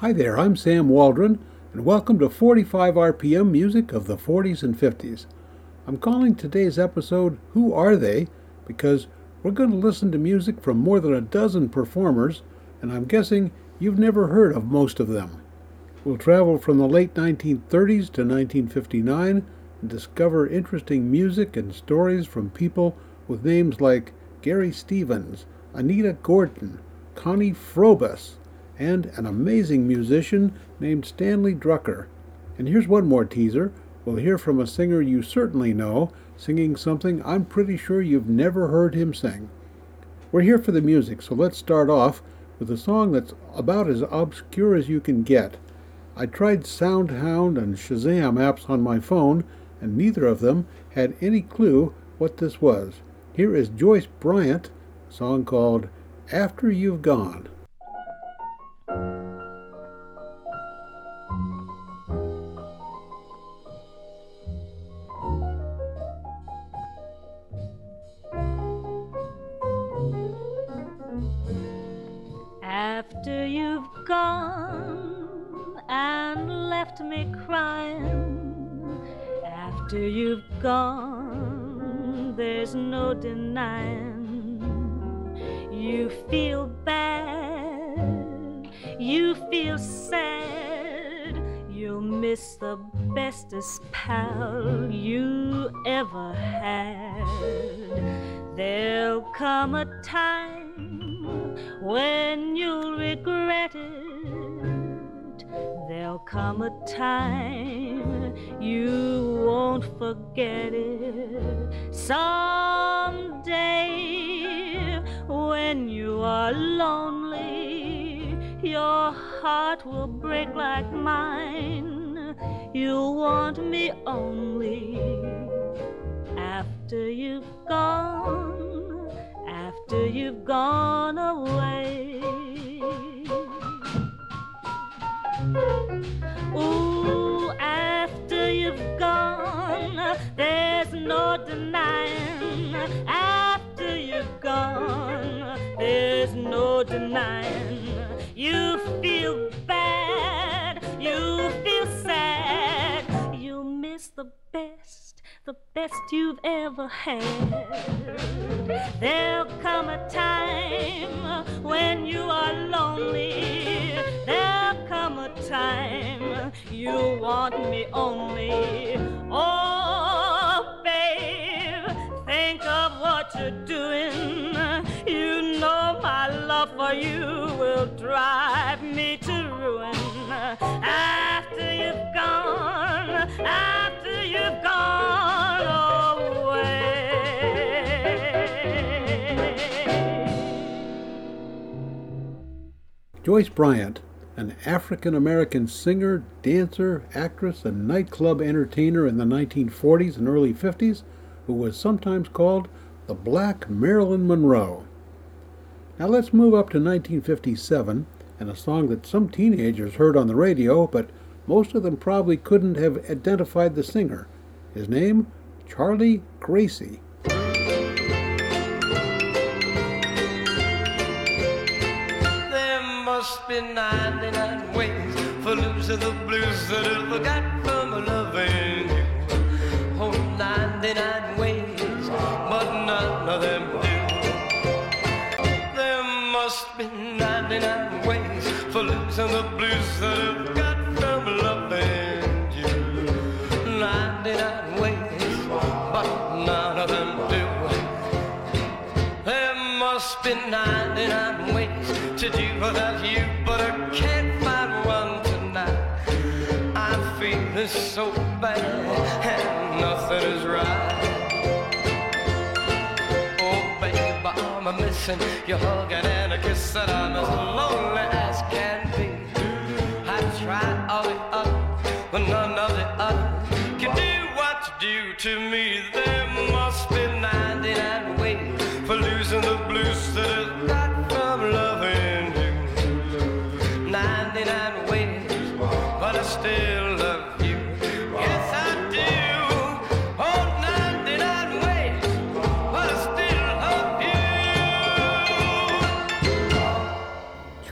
Hi there, I'm Sam Waldron, and welcome to 45 RPM music of the 40s and 50s. I'm calling today's episode Who Are They? because we're going to listen to music from more than a dozen performers, and I'm guessing you've never heard of most of them. We'll travel from the late 1930s to 1959 and discover interesting music and stories from people with names like Gary Stevens, Anita Gordon, Conny Froboess, and an amazing musician named Stanley Drucker. And here's one more teaser. We'll hear from a singer you certainly know, singing something I'm pretty sure you've never heard him sing. We're here for the music, so let's start off with a song that's about as obscure as you can get. I tried SoundHound and Shazam apps on my phone, and neither of them had any clue what this was. Here is Joyce Bryant, a song called After You've Gone. After you've gone and left me crying, after you've gone, there's no denying you feel bad, you feel sad, you'll miss the bestest pal you ever had. There'll come a time when you'll regret it. There'll come a time you won't forget it. Someday, when you are lonely, your heart will break like mine. You'll want me only after you've gone, after you've gone away. Ooh, after you've gone, there's no denying. After you've gone, there's no denying. You feel bad, you feel the best you've ever had. There'll come a time when you are lonely. There'll come a time you want me only. Oh, babe, think of what you're doing. You know my love for you will drive me to ruin. After you've gone, after Joyce Bryant, an African American singer, dancer, actress, and nightclub entertainer in the 1940s and early 50s, who was sometimes called the Black Marilyn Monroe. Now let's move up to 1957 and a song that some teenagers heard on the radio, but most of them probably couldn't have identified the singer. His name? Charlie Gracie. There must be 99 ways for losing the blues that ever got from loving you. Oh, 99 ways, but none of them do. There must be 99 ways for losing the blues that got from loving you. 99 must be 99 ways to do without you, but I can't find one tonight. I'm feeling so bad, and nothing is right. Oh, baby, I'm missing your hugging and a kiss, and I'm as lonely as can be. I tried all the other, but none of the other can do what you do to me. There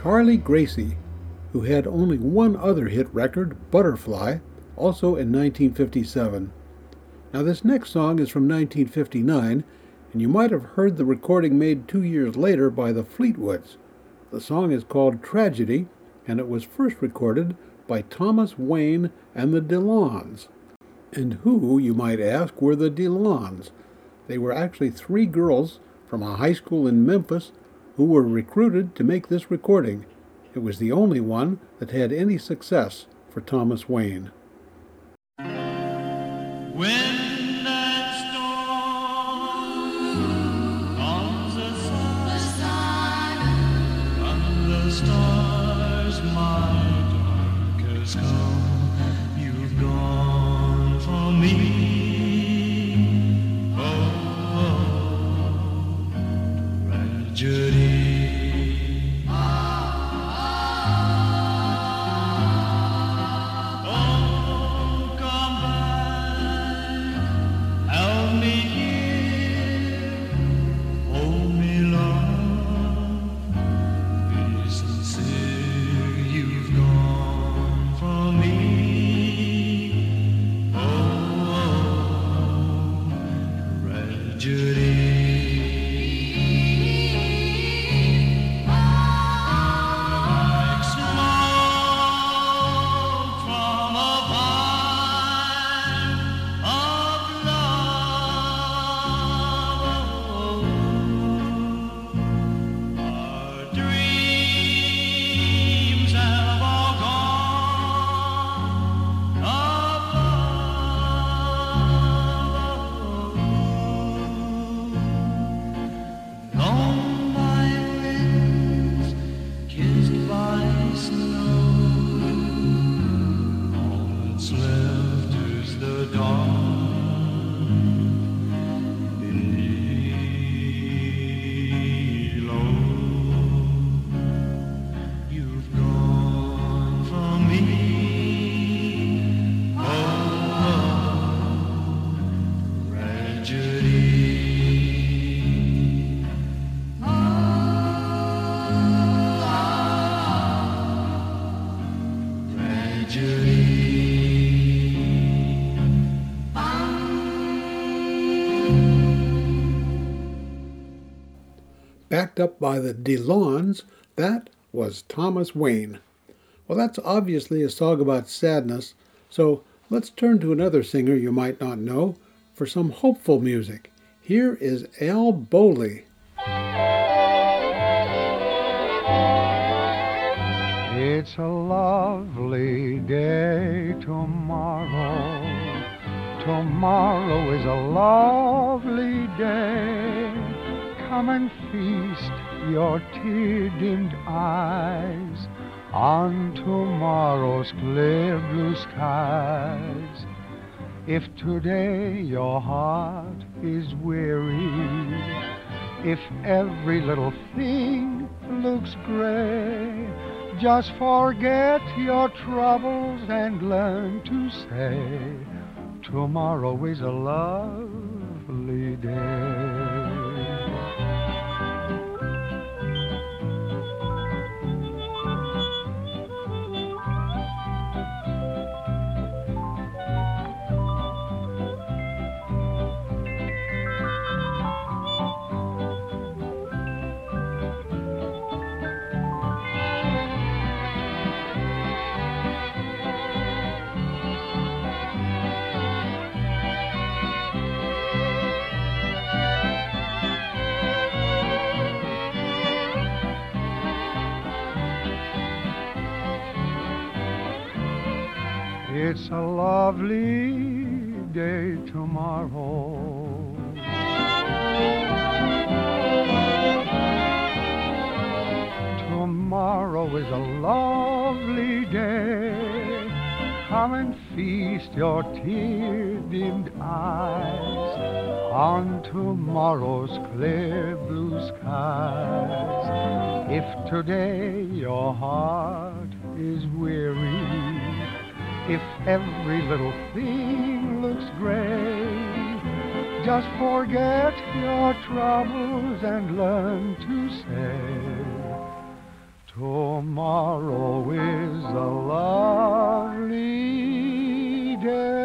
Charlie Gracie, who had only one other hit record, Butterfly, also in 1957. Now, this next song is from 1959, and you might have heard the recording made two years later by the Fleetwoods. The song is called Tragedy, and it was first recorded by Thomas Wayne and the DeLons. And who, you might ask, were the DeLons? They were actually three girls from a high school in Memphis who were recruited to make this recording. It was the only one that had any success for Thomas Wayne. When Backed up by the DeLons, that was Thomas Wayne. Well, that's obviously a song about sadness, so let's turn to another singer you might not know for some hopeful music. Here is Al Bowlly. It's a lovely day tomorrow. Tomorrow is a lovely day. Come and feast your tear dimmed eyes on tomorrow's clear blue skies. If today your heart is weary, if every little thing looks gray, just forget your troubles and learn to say, Tomorrow is a lovely day. It's a lovely day tomorrow. Tomorrow is a lovely day. Come and feast your tear dimmed eyes on tomorrow's clear blue skies. If today your heart is weary, every little thing looks gray. Just forget your troubles and learn to say, Tomorrow is a lovely day.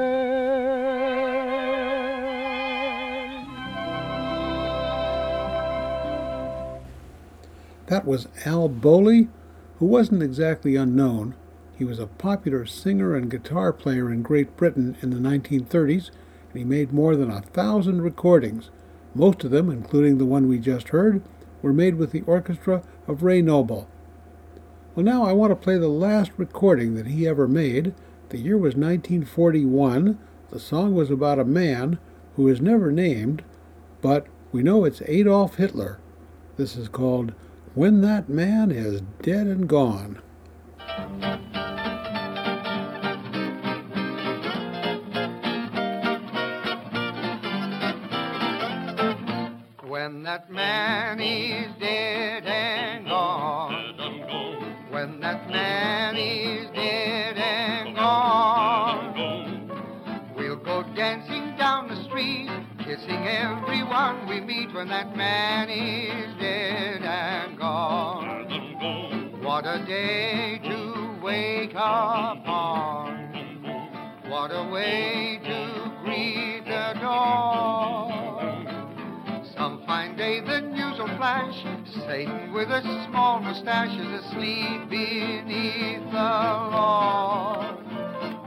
That was Al Bowlly, who wasn't exactly unknown. He was a popular singer and guitar player in Great Britain in the 1930s, and he made more than a thousand recordings. Most of them, including the one we just heard, were made with the orchestra of Ray Noble. Well, now I want to play the last recording that he ever made. The year was 1941. The song was about a man who is never named, but we know it's Adolf Hitler. This is called When That Man Is Dead and Gone. Everyone we meet when that man is dead and gone. What a day to wake up on. What a way to greet the dawn. Some fine day the news will flash. Satan with a small mustache is asleep beneath the lawn.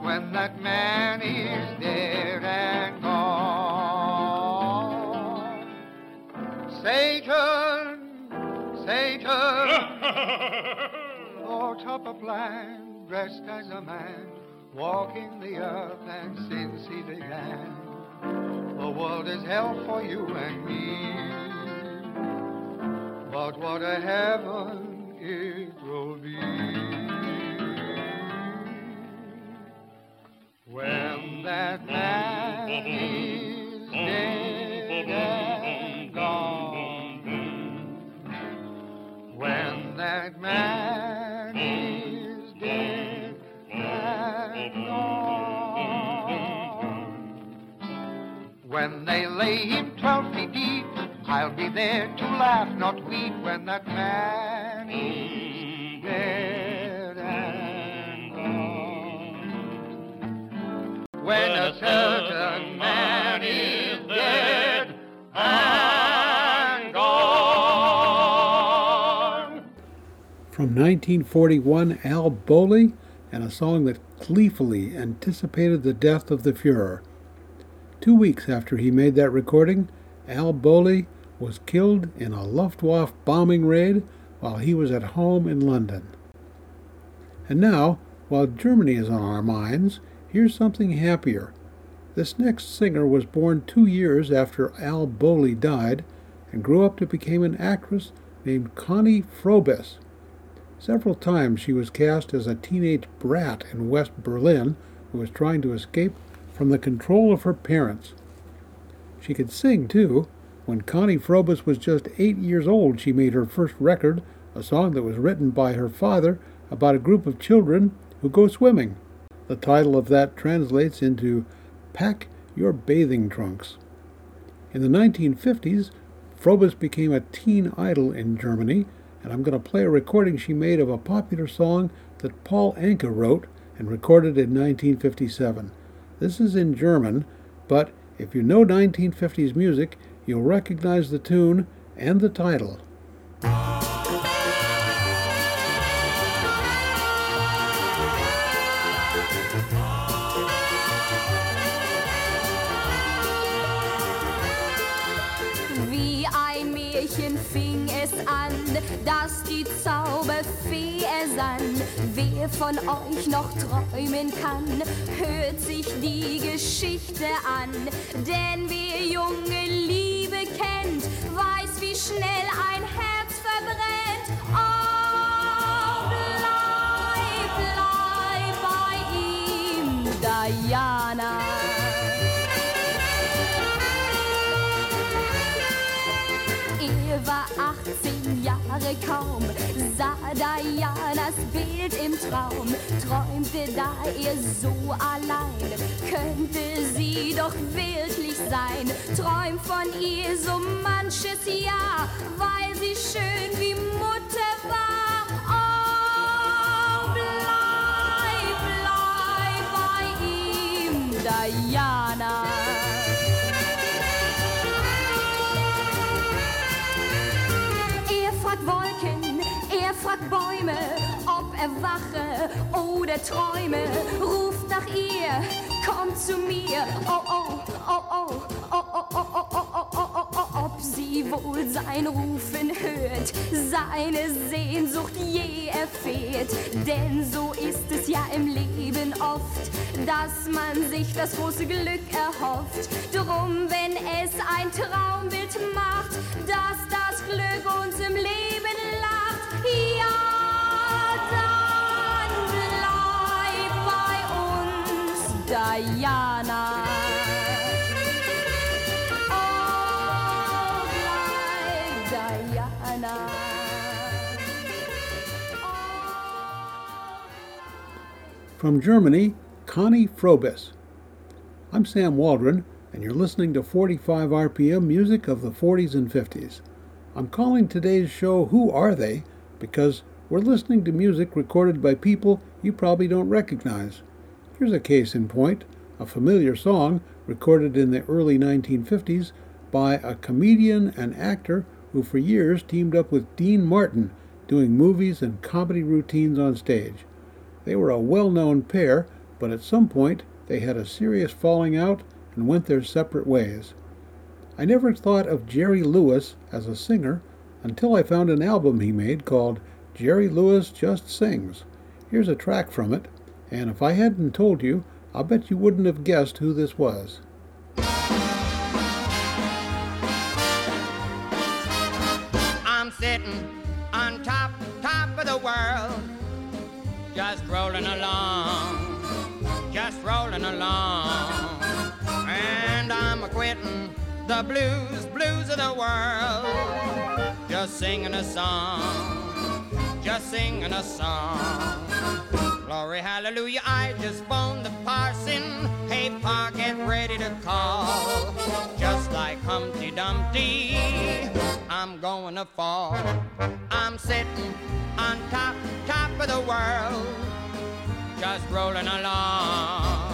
When that man is dead and gone. Satan, Satan, thought up a plan, dressed as a man, walking the earth, and since he began. The world is hell for you and me. But what a heaven it will be. When that man is dead that man is dead and gone. When they lay him twelve feet deep, I'll be there to laugh, not weep, when that man is dead and gone. When a certain From 1941, Al Bowlly, and a song that gleefully anticipated the death of the Fuhrer. Two weeks after he made that recording, Al Bowlly was killed in a Luftwaffe bombing raid while he was at home in London. And now, while Germany is on our minds, here's something happier. This next singer was born two years after Al Bowlly died and grew up to become an actress named Conny Froboess. Several times she was cast as a teenage brat in West Berlin who was trying to escape from the control of her parents. She could sing, too. When Conny Froboess was just eight years old, she made her first record, a song that was written by her father about a group of children who go swimming. The title of that translates into Pack Your Bathing Trunks. In the 1950s, Froboess became a teen idol in Germany, and I'm going to play a recording she made of a popular song that Paul Anka wrote and recorded in 1957. This is in German, but if you know 1950s music, you'll recognize the tune and the title. Dass die Zauberfee ersann. Wer von euch noch träumen kann, hört sich die Geschichte an. Denn wer junge Liebe kennt, weiß, wie schnell ein War 18 Jahre Jahre kaum, sah Dianas Bild im Traum, träumte, da er so allein, könnte sie doch wirklich sein. Träumt von ihr so manches Jahr, weil sie schön wie Mutter war. Oh, bleib, bleib bei ihm, Diana. Fragt Bäume, ob er wache oder träume, ruft nach ihr, kommt zu mir, oh oh, oh oh, oh oh, oh oh, oh oh, oh oh, oh, ob sie wohl sein Rufen hört, seine Sehnsucht je erfährt, denn so ist es ja im Leben oft, dass man sich das große Glück erhofft, drum wenn es ein Traumbild macht, dass das Glück uns im Leben lacht, Diana. Oh, Diana. From Germany, Conny Froboess. I'm Sam Waldron, and you're listening to 45 RPM music of the 40s and 50s. I'm calling today's show Who Are They? because we're listening to music recorded by people you probably don't recognize. Here's a case in point a familiar song recorded in the early 1950s by a comedian and actor who for years teamed up with Dean Martin doing movies and comedy routines on stage. They were a well known pair, but at some point they had a serious falling out and went their separate ways. I never thought of Jerry Lewis as a singer until I found an album he made called Jerry Lewis Just Sings. Here's a track from it, and if I hadn't told you, I'll bet you wouldn't have guessed who this was. I'm sitting on top, top of the world, just rolling along, just rolling along. And I'm quitting the blues, blues of the world, just singing a song, just singing a song. Glory, hallelujah, I just phoned the parson. Hey, Pa, get ready to call. Just like Humpty Dumpty, I'm going to fall. I'm sitting on top, top of the world. Just rolling along,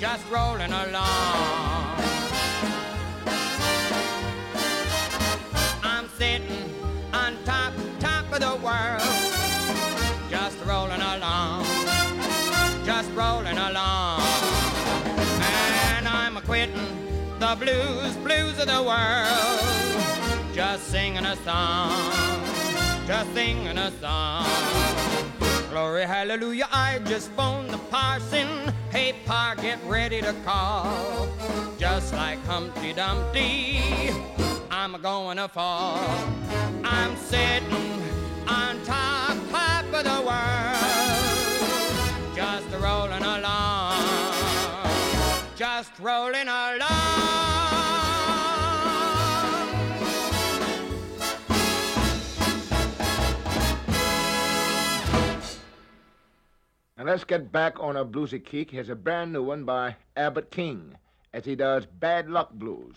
just rolling along. The blues, blues of the world. Just singing a song, just singing a song. Glory, hallelujah, I just phoned the parson. Hey, Pa, get ready to call. Just like Humpty Dumpty, I'm a going to fall. I'm sitting on top, top of the world. Just rolling along, just rolling along. Now let's get back on a bluesy kick. Here's a brand new one by Albert King as he does Bad Luck Blues.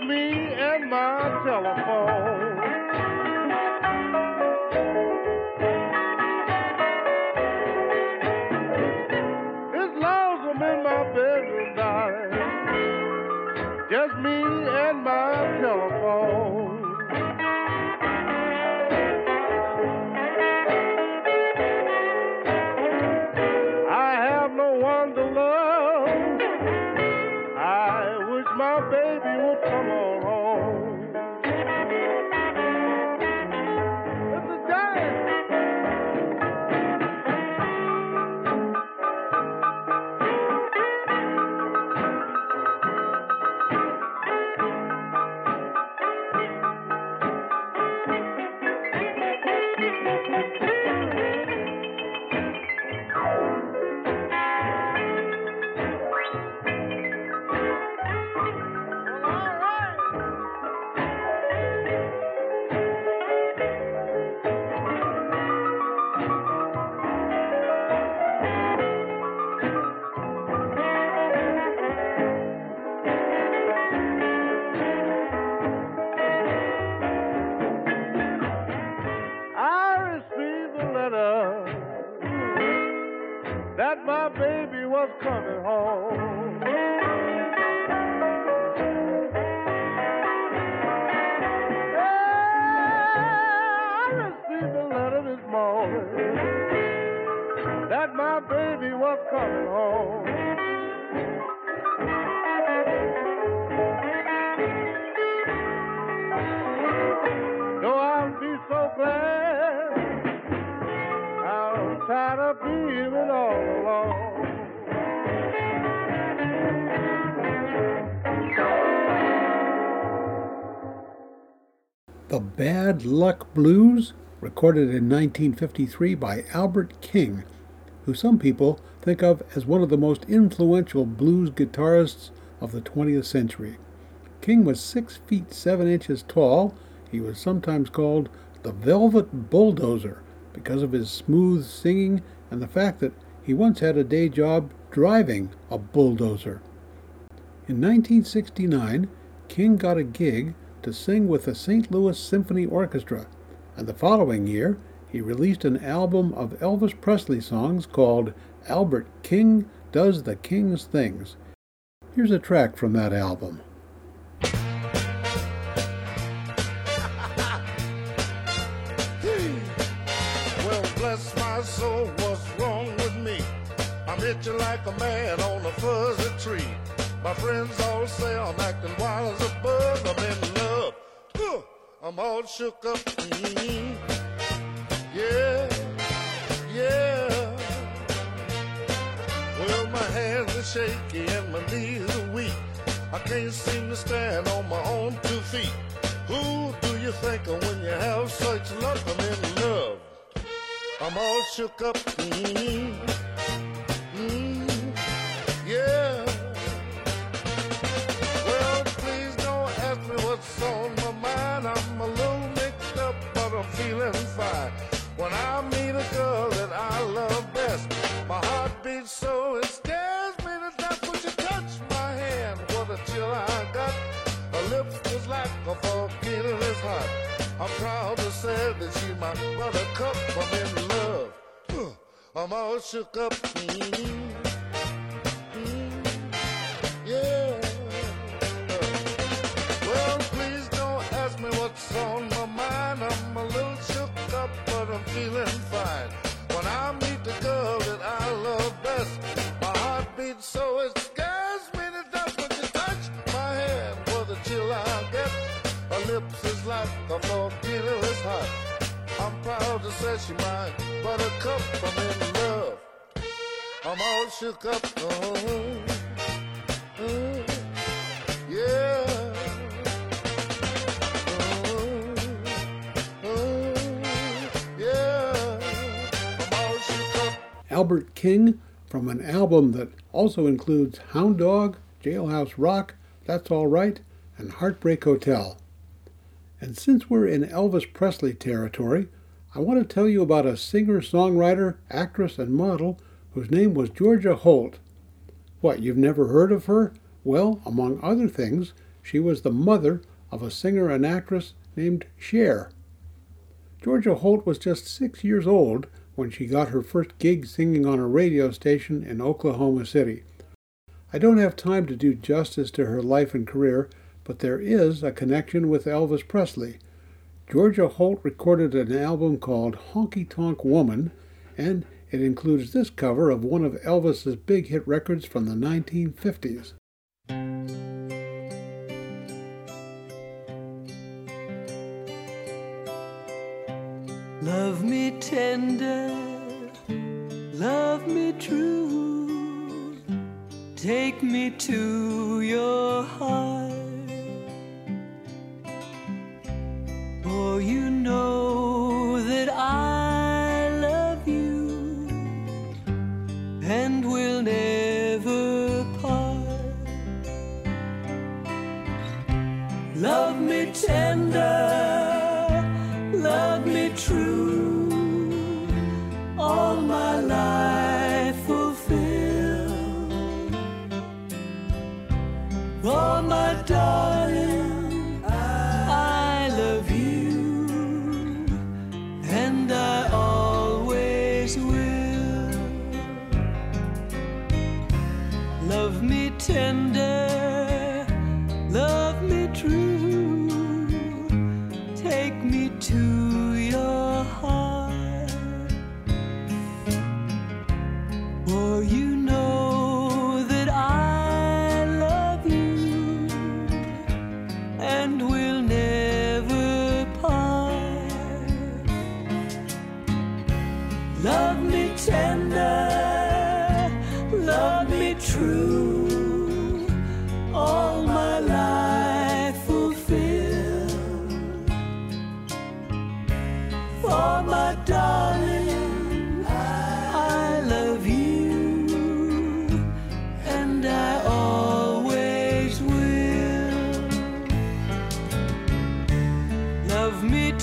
Me and my telephone. All. The Bad Luck Blues, recorded in 1953 by Albert King, who some people think of as one of the most influential blues guitarists of the 20th century. King was 6 feet 7 inches tall. He was sometimes called the Velvet Bulldozer because of his smooth singing and the fact that he once had a day job driving a bulldozer. In 1969, King got a gig to sing with the St. Louis Symphony Orchestra, and the following year he released an album of Elvis Presley songs called Albert King Does the King's Things. Here's a track from that album. I'm like a man on a fuzzy tree. My friends all say I'm acting wild as a bug. I'm in love. Huh, I'm all shook up. Mm, Yeah, yeah. Well, my hands are shaky and my knees are weak. I can't seem to stand on my own two feet. Who do you think of when you have such luck? I'm in love. I'm all shook up. Mm, I'm all shook up. King from an album that also includes Hound Dog, Jailhouse Rock, That's All Right, and Heartbreak Hotel. And since we're in Elvis Presley territory, I want to tell you about a singer, songwriter, actress, and model whose name was Georgia Holt. What, you've never heard of her? Well, among other things, She was the mother of a singer and actress named Cher. Georgia Holt was just six years old when she got her first gig singing on a radio station in Oklahoma City. I don't have time to do justice to her life and career, but there is a connection with Elvis Presley. Georgia Holt recorded an album called Honky Tonk Woman, and it includes this cover of one of Elvis's big hit records from the 1950s. Tender, love me true, take me to your heart.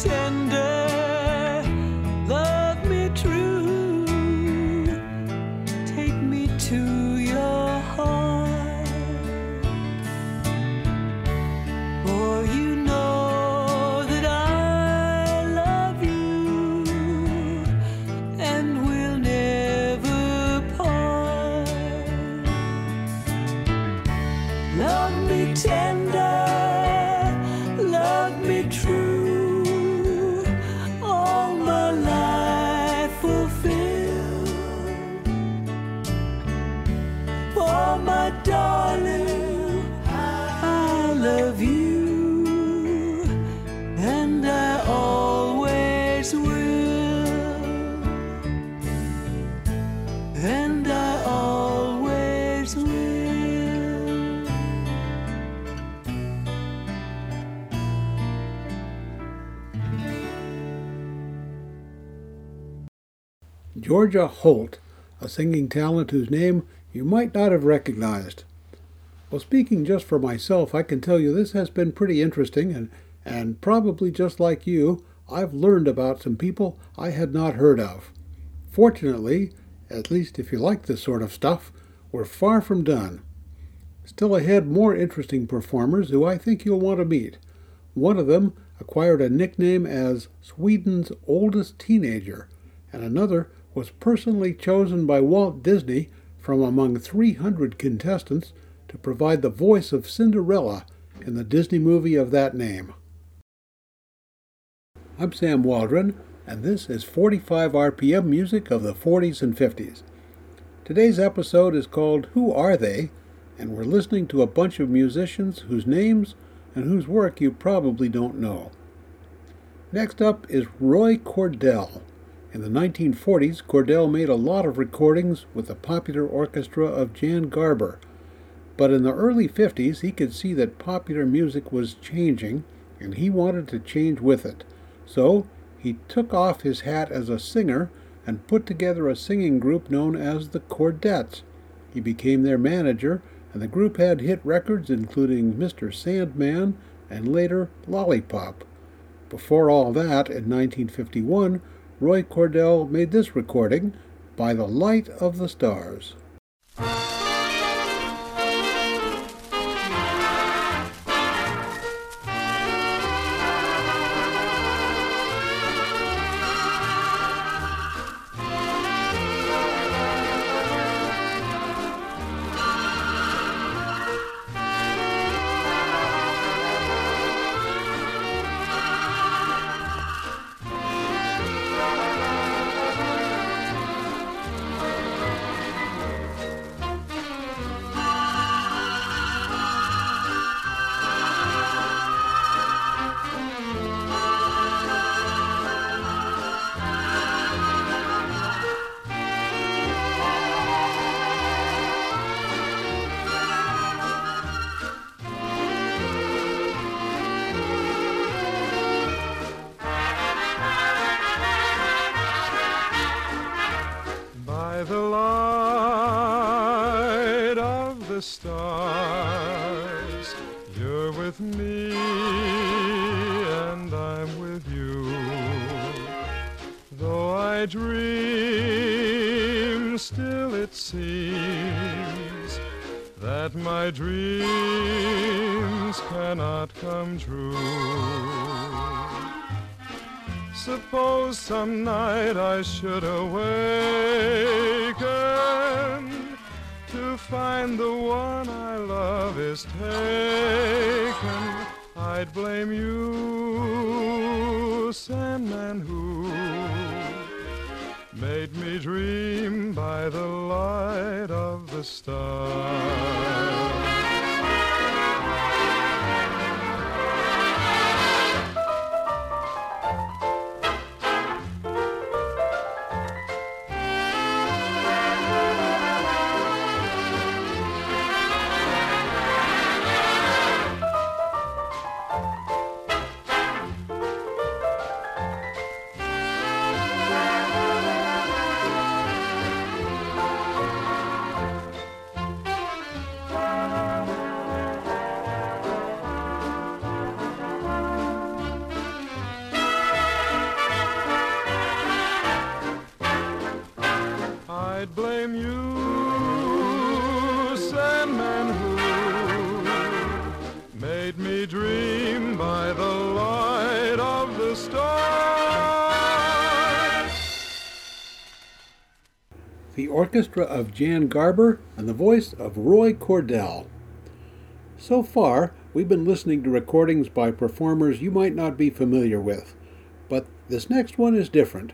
Love Georgia Holt, a singing talent whose name you might not have recognized. Well, speaking just for myself, I can tell you this has been pretty interesting, and, and probably just like you, I've learned about some people I had not heard of. Fortunately, at least if you like this sort of stuff, we're far from done. Still ahead, more interesting performers who I think you'll want to meet. One of them acquired a nickname as Sweden's oldest teenager, and another was personally chosen by Walt Disney from among 300 contestants to provide the voice of Cinderella in the Disney movie of that name. I'm Sam Waldron, and this is 45 RPM music of the 40s and 50s. Today's episode is called Who Are They? and we're listening to a bunch of musicians whose names and whose work you probably don't know. Next up is Roy Cordell. In the 1940s, Cordell made a lot of recordings with the popular orchestra of Jan Garber. But in the early 50s, he could see that popular music was changing, and he wanted to change with it. So he took off his hat as a singer and put together a singing group known as the Chordettes. He became their manager, and the group had hit records including Mr. Sandman and later Lollipop. Before all that, in 1951, Roy Cordell made this recording, By the Light of the Stars. The stars. You're with me, and I'm with you. Though I dream, still it seems that my dreams cannot come true. Suppose some night I should awaken to find the one I love is taken. I'd blame you, Sandman, who made me dream by the light of the stars. Orchestra of Jan Garber and the voice of Roy Cordell. So far, we've been listening to recordings by performers you might not be familiar with, but this next one is different.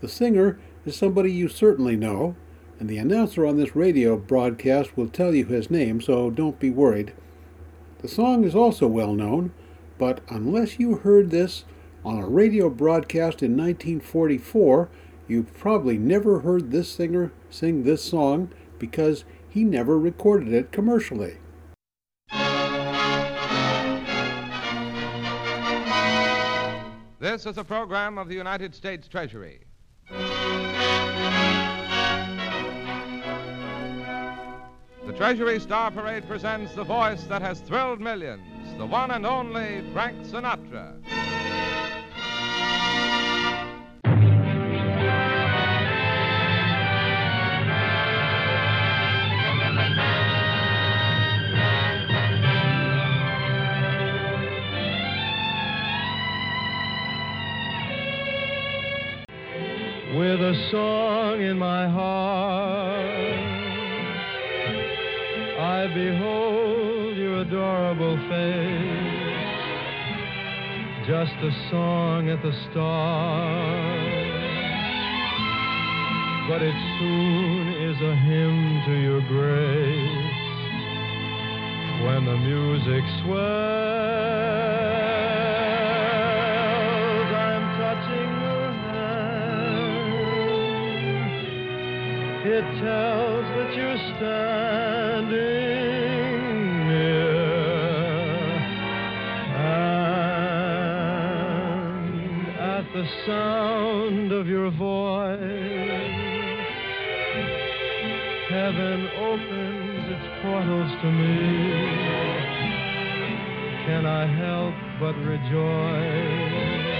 The singer is somebody you certainly know, and the announcer on this radio broadcast will tell you his name, so don't be worried. The song is also well known, but unless you heard this on a radio broadcast in 1944, you've probably never heard this singer sing this song because he never recorded it commercially. This is a program of the United States Treasury. The Treasury Star Parade presents the voice that has thrilled millions, the one and only Frank Sinatra. A song in my heart. I behold your adorable face, just a song at the start. But it soon is a hymn to your grace when the music swells. It tells that you're standing near. And at the sound of your voice, heaven opens its portals to me. Can I help but rejoice?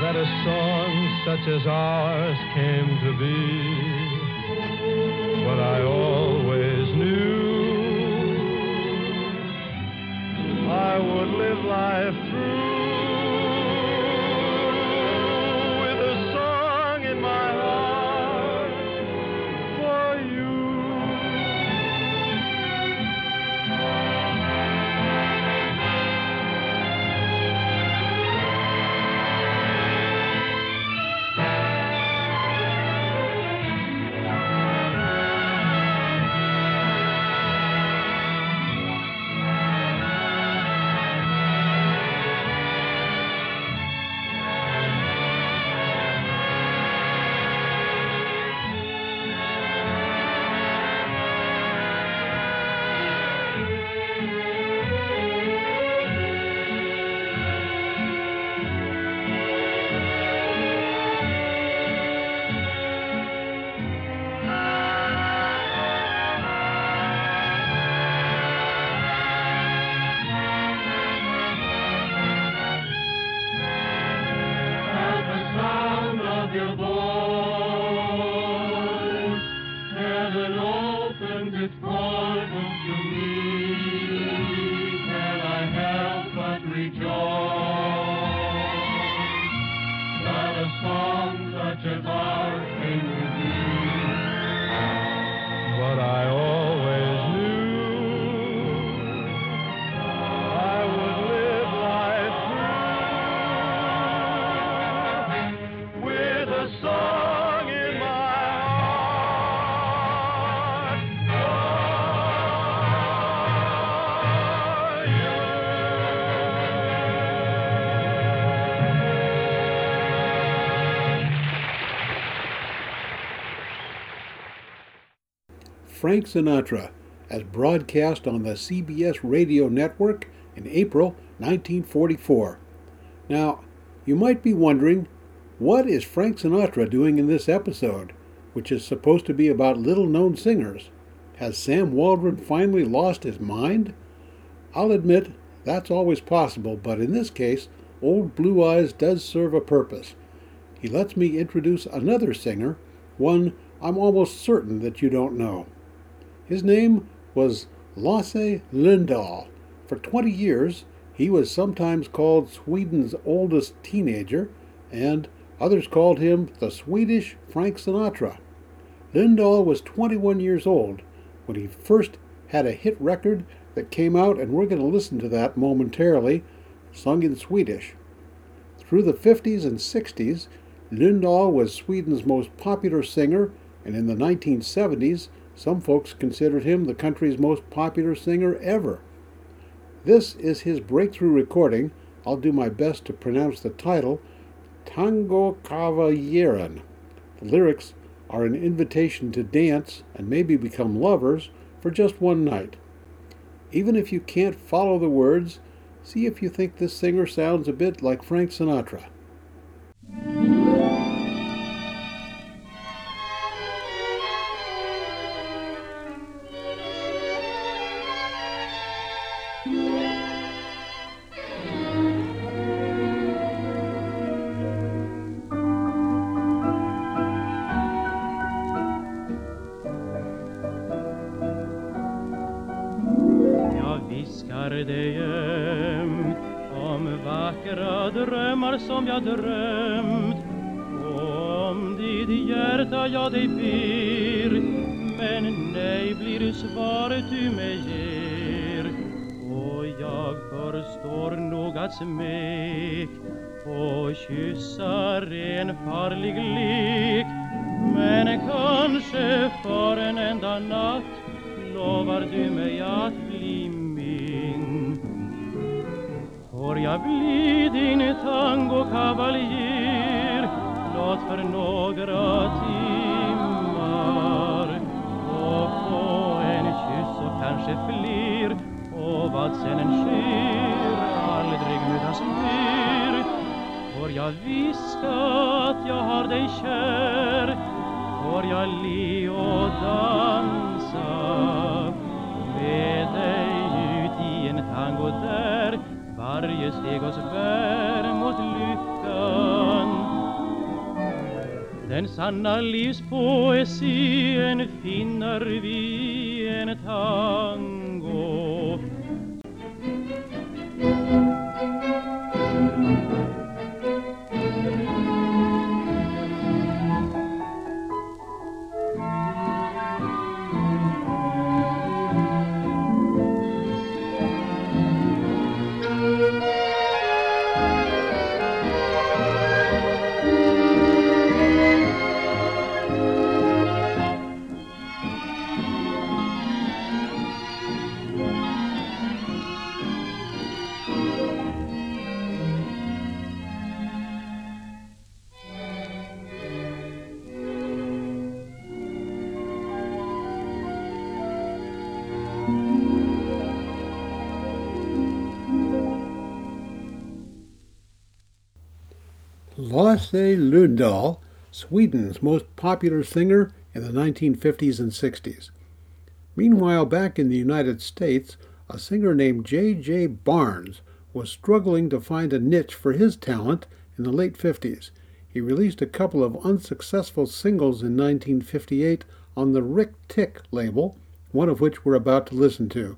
That a song such as ours came to be. But I always knew I would live life through Frank Sinatra, as broadcast on the CBS radio network in April 1944. Now, you might be wondering, what is Frank Sinatra doing in this episode, which is supposed to be about little known singers? Has Sam Waldron finally lost his mind? I'll admit that's always possible, but in this case, Old Blue Eyes does serve a purpose. He lets me introduce another singer, one I'm almost certain that you don't know. His name was Lasse Lonndahl. For 20 years, he was sometimes called Sweden's oldest teenager, and others called him the Swedish Frank Sinatra. Lonndahl was 21 years old when he first had a hit record that came out, and we're going to listen to that momentarily, sung in Swedish. Through the 50s and 60s, Lonndahl was Sweden's most popular singer, and in the 1970s, some folks considered him the country's most popular singer ever. This is his breakthrough recording. I'll do my best to pronounce the title Tango Cavalieran. The lyrics are an invitation to dance and maybe become lovers for just one night. Even if you can't follow the words, see if you think this singer sounds a bit like Frank Sinatra. livspoesien finner vi en tanke Lasse Lonndahl, Sweden's most popular singer in the 1950s and 60s. Meanwhile, back in the United States, a singer named J.J. Barnes was struggling to find a niche for his talent in the late 50s. He released a couple of unsuccessful singles in 1958 on the Rick Tick label, one of which we're about to listen to.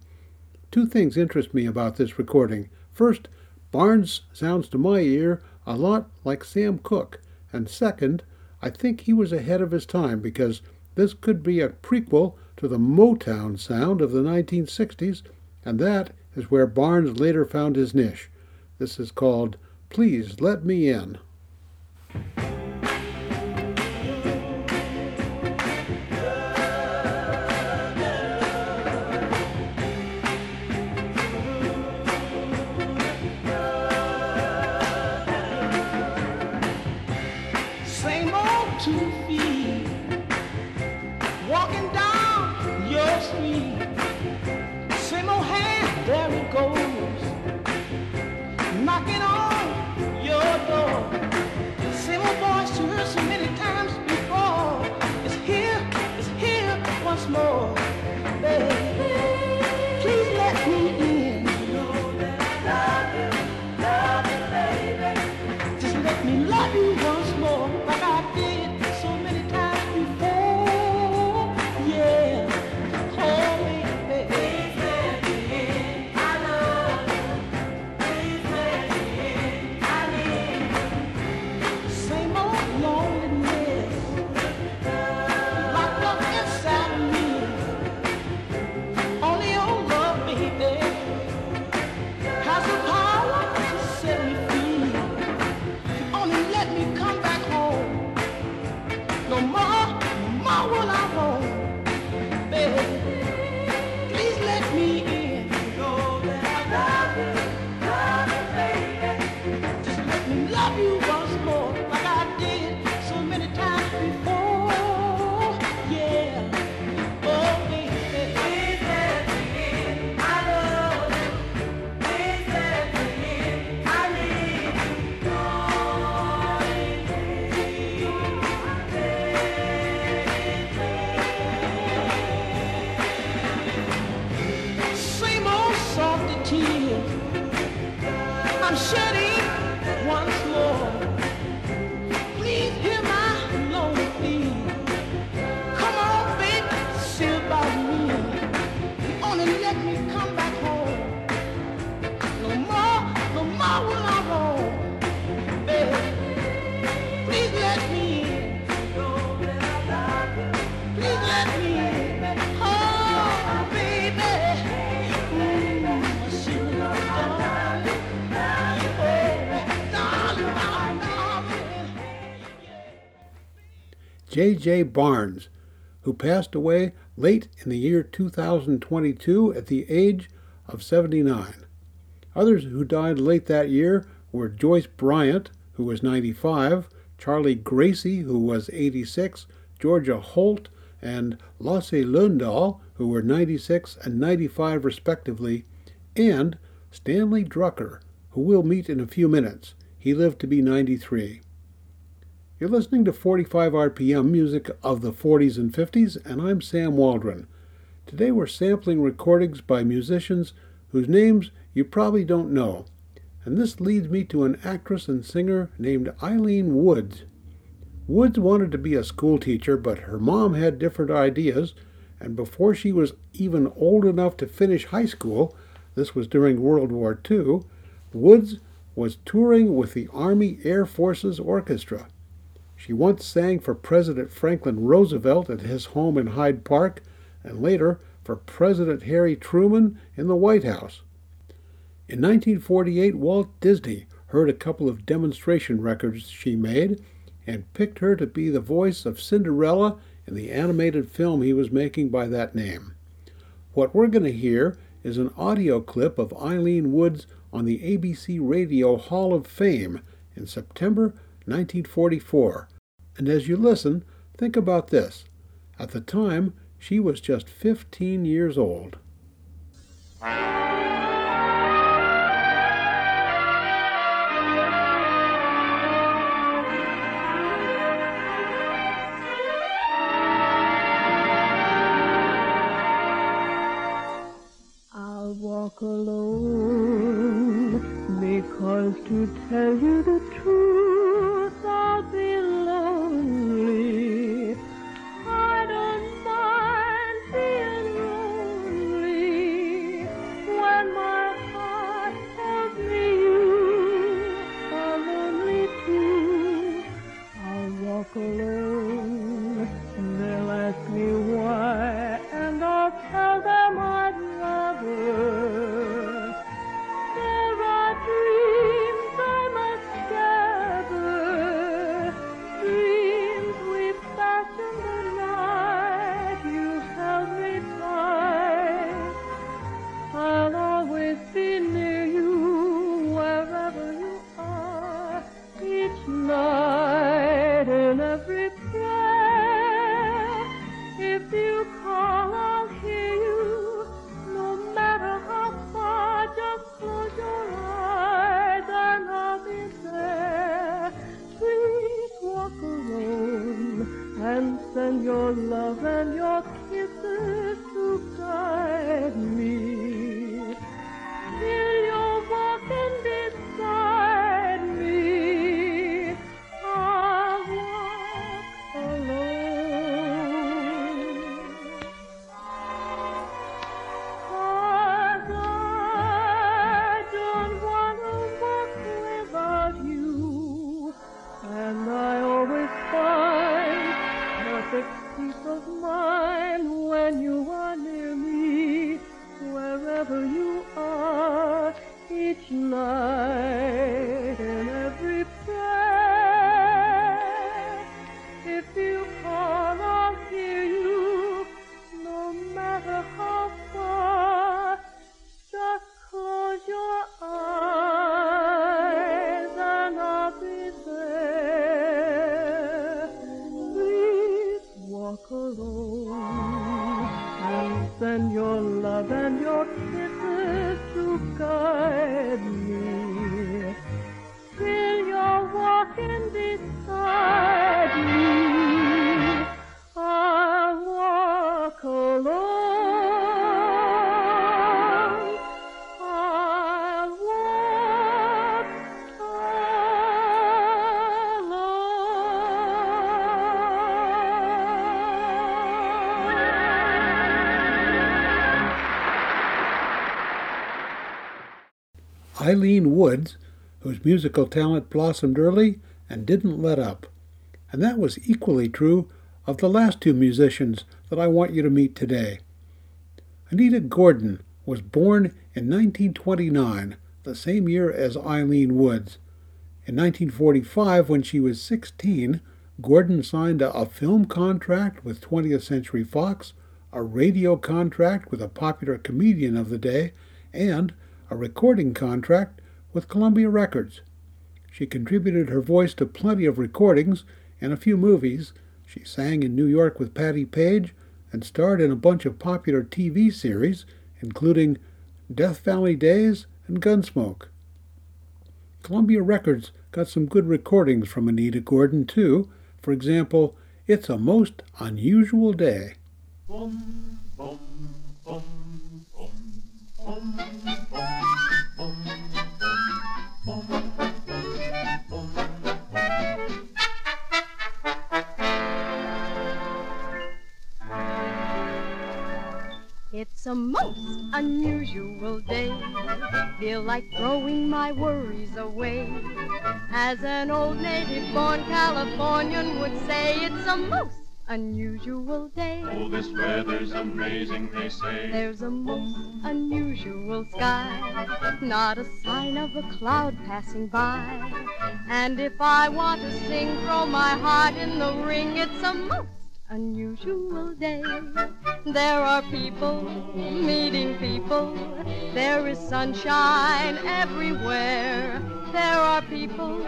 Two things interest me about this recording. First, Barnes sounds to my ear a lot like Sam Cooke, and second, I think he was ahead of his time because this could be a prequel to the Motown sound of the 1960s, and that is where Barnes later found his niche. This is called Please Let Me In. Tears I'm shedding J.J. Barnes, who passed away late in the year 2022 at the age of 79. Others who died late that year were Joyce Bryant, who was 95, Charlie Gracie, who was 86, Georgia Holt, and Lasse Lonndahl, who were 96 and 95 respectively, and Stanley Drucker, who we'll meet in a few minutes. He lived to be 93. You're listening to 45 RPM music of the 40s and 50s, and I'm Sam Waldron. Today we're sampling recordings by musicians whose names you probably don't know, and this leads me to an actress and singer named Ilene Woods. Woods wanted to be a school teacher, but her mom had different ideas, and before she was even old enough to finish high school, this was during World War II, Woods was touring with the Army Air Forces Orchestra. She once sang for President Franklin Roosevelt at his home in Hyde Park, and later for President Harry Truman in the White House. In 1948, Walt Disney heard a couple of demonstration records she made and picked her to be the voice of Cinderella in the animated film he was making by that name. What we're going to hear is an audio clip of Ilene Woods on the ABC Radio Hall of Fame in September 1944. And as you listen, think about this. At the time, she was just 15 years old. Send your love and your kisses to guide me. Woods, whose musical talent blossomed early and didn't let up. And that was equally true of the last two musicians that I want you to meet today. Anita Gordon was born in 1929, the same year as Ilene Woods. In 1945, when she was 16, Gordon signed a, film contract with 20th Century Fox, a radio contract with a popular comedian of the day, and a recording contract with Columbia Records. She contributed her voice to plenty of recordings and a few movies. She sang in New York with Patti Page and starred in a bunch of popular TV series, including Death Valley Days and Gunsmoke. Columbia Records got some good recordings from Anita Gordon, too. For example, It's a Most Unusual Day. It's a most unusual day. Feel like throwing my worries away. As an old native born Californian would say, it's a most unusual day. Oh, this weather's amazing, they say. There's a most unusual sky, not a sign of a cloud passing by. And if I want to sing, throw my heart in the ring, it's a most unusual day. There are people meeting people. There is sunshine everywhere. There are people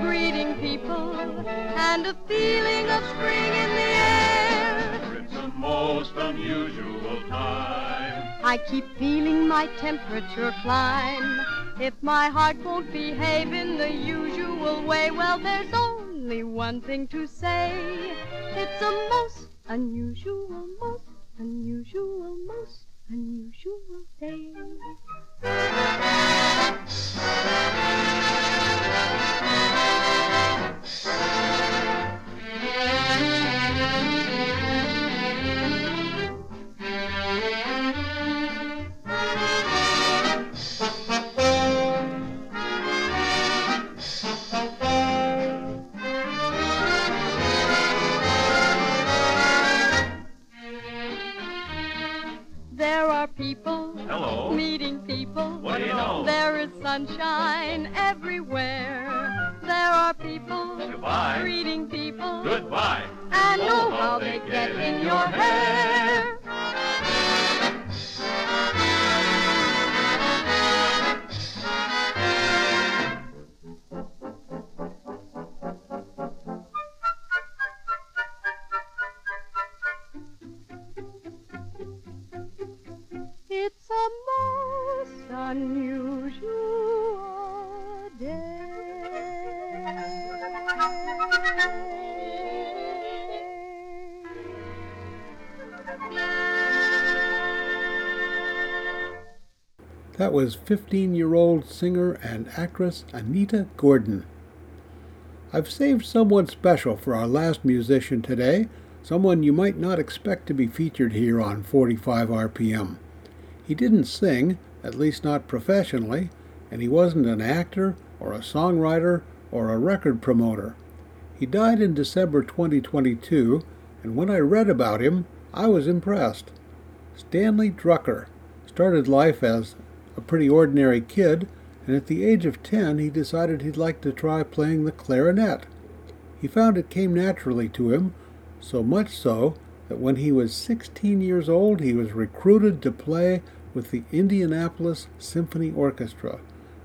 greeting people and a feeling of spring in the air. It's a most unusual time. I keep feeling my temperature climb. If my heart won't behave in the usual way, well, there's only one thing to say. It's a most unusual, most unusual, most unusual day. There is sunshine everywhere. There are people Goodbye. greeting people. Goodbye. And know how they get in your hair. It's That was 15 year old singer and actress Anita Gordon. I've saved someone special for our last musician today, someone you might not expect to be featured here on 45 RPM. He didn't sing, at least not professionally, and he wasn't an actor or a songwriter or a record promoter. He died in December 2022, and when I read about him, I was impressed. Stanley Drucker started life as a pretty ordinary kid, and at the age of 10 he decided he'd like to try playing the clarinet. He found it came naturally to him, so much so that when he was 16 years old he was recruited to play with the Indianapolis Symphony Orchestra,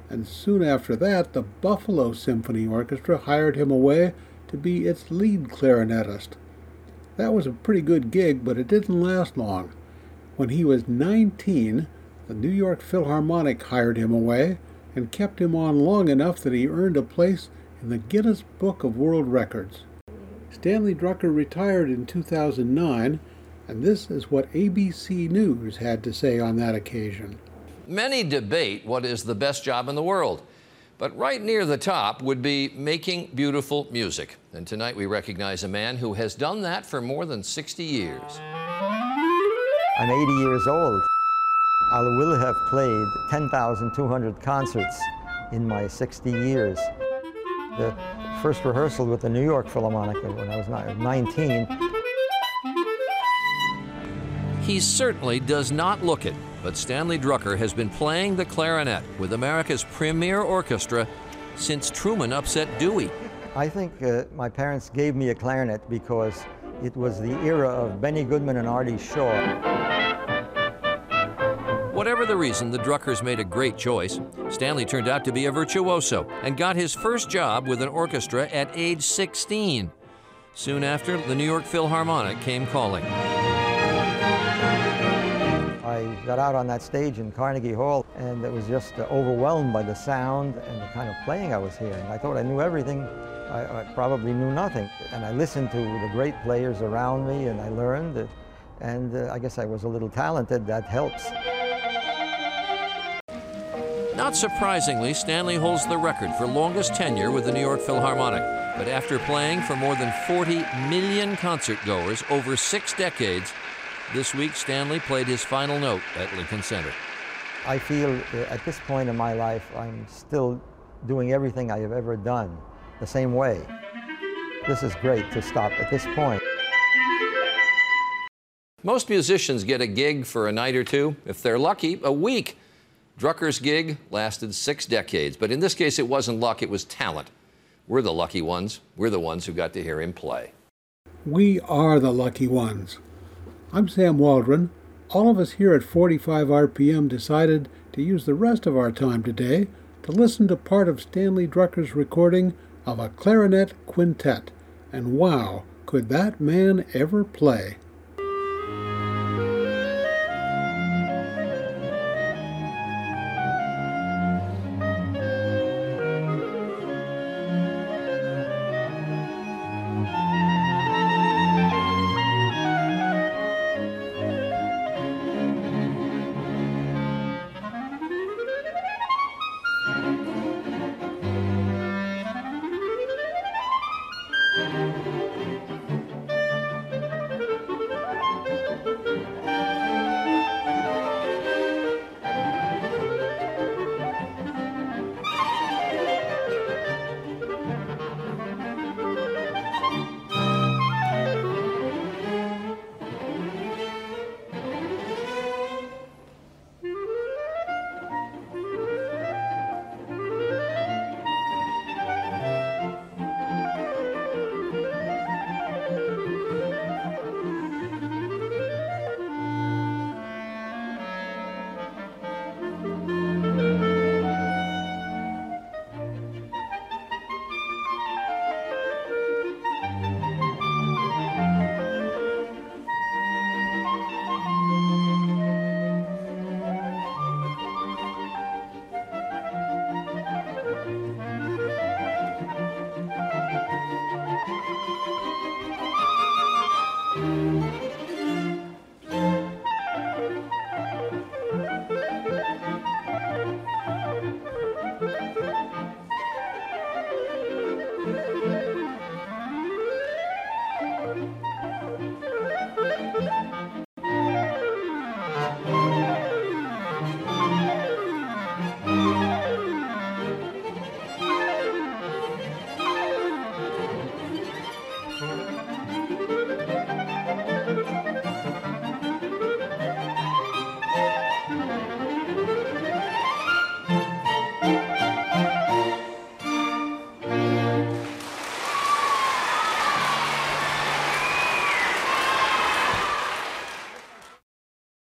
and soon after that the Buffalo Symphony Orchestra hired him away to be its lead clarinetist. That was a pretty good gig, but it didn't last long. When he was 19, the New York Philharmonic hired him away and kept him on long enough that he earned a place in the Guinness Book of World Records. Stanley Drucker retired in 2009, and this is what ABC News had to say on that occasion. Many debate what is the best job in the world, but right near the top would be making beautiful music. And tonight we recognize a man who has done that for more than 60 years. I'm 80 years old. I will have played 10,200 concerts in my 60 years. The first rehearsal with the New York Philharmonic when I was 19. He certainly does not look it, but Stanley Drucker has been playing the clarinet with America's premier orchestra since Truman upset Dewey. I think uh, my parents gave me a clarinet because it was the era of Benny Goodman and Artie Shaw. Whatever the reason, the Druckers made a great choice. Stanley turned out to be a virtuoso and got his first job with an orchestra at age 16. Soon after, the New York Philharmonic came calling. I got out on that stage in Carnegie Hall and it was just uh, overwhelmed by the sound and the kind of playing I was hearing. I thought I knew everything. I, I probably knew nothing. And I listened to the great players around me and I learned. And uh, I guess I was a little talented. That helps. Not surprisingly, Stanley holds the record for longest tenure with the New York Philharmonic. But after playing for more than 40 million concert goers over six decades, this week Stanley played his final note at Lincoln Center. I feel uh, at this point in my life, I'm still doing everything I have ever done the same way. This is great to stop at this point. Most musicians get a gig for a night or two, if they're lucky, a week. Drucker's gig lasted six decades, but in this case, it wasn't luck, it was talent. We're the lucky ones. We're the ones who got to hear him play. We are the lucky ones. I'm Sam Waldron. All of us here at 45 RPM decided to use the rest of our time today to listen to part of Stanley Drucker's recording of a clarinet quintet. And wow, could that man ever play!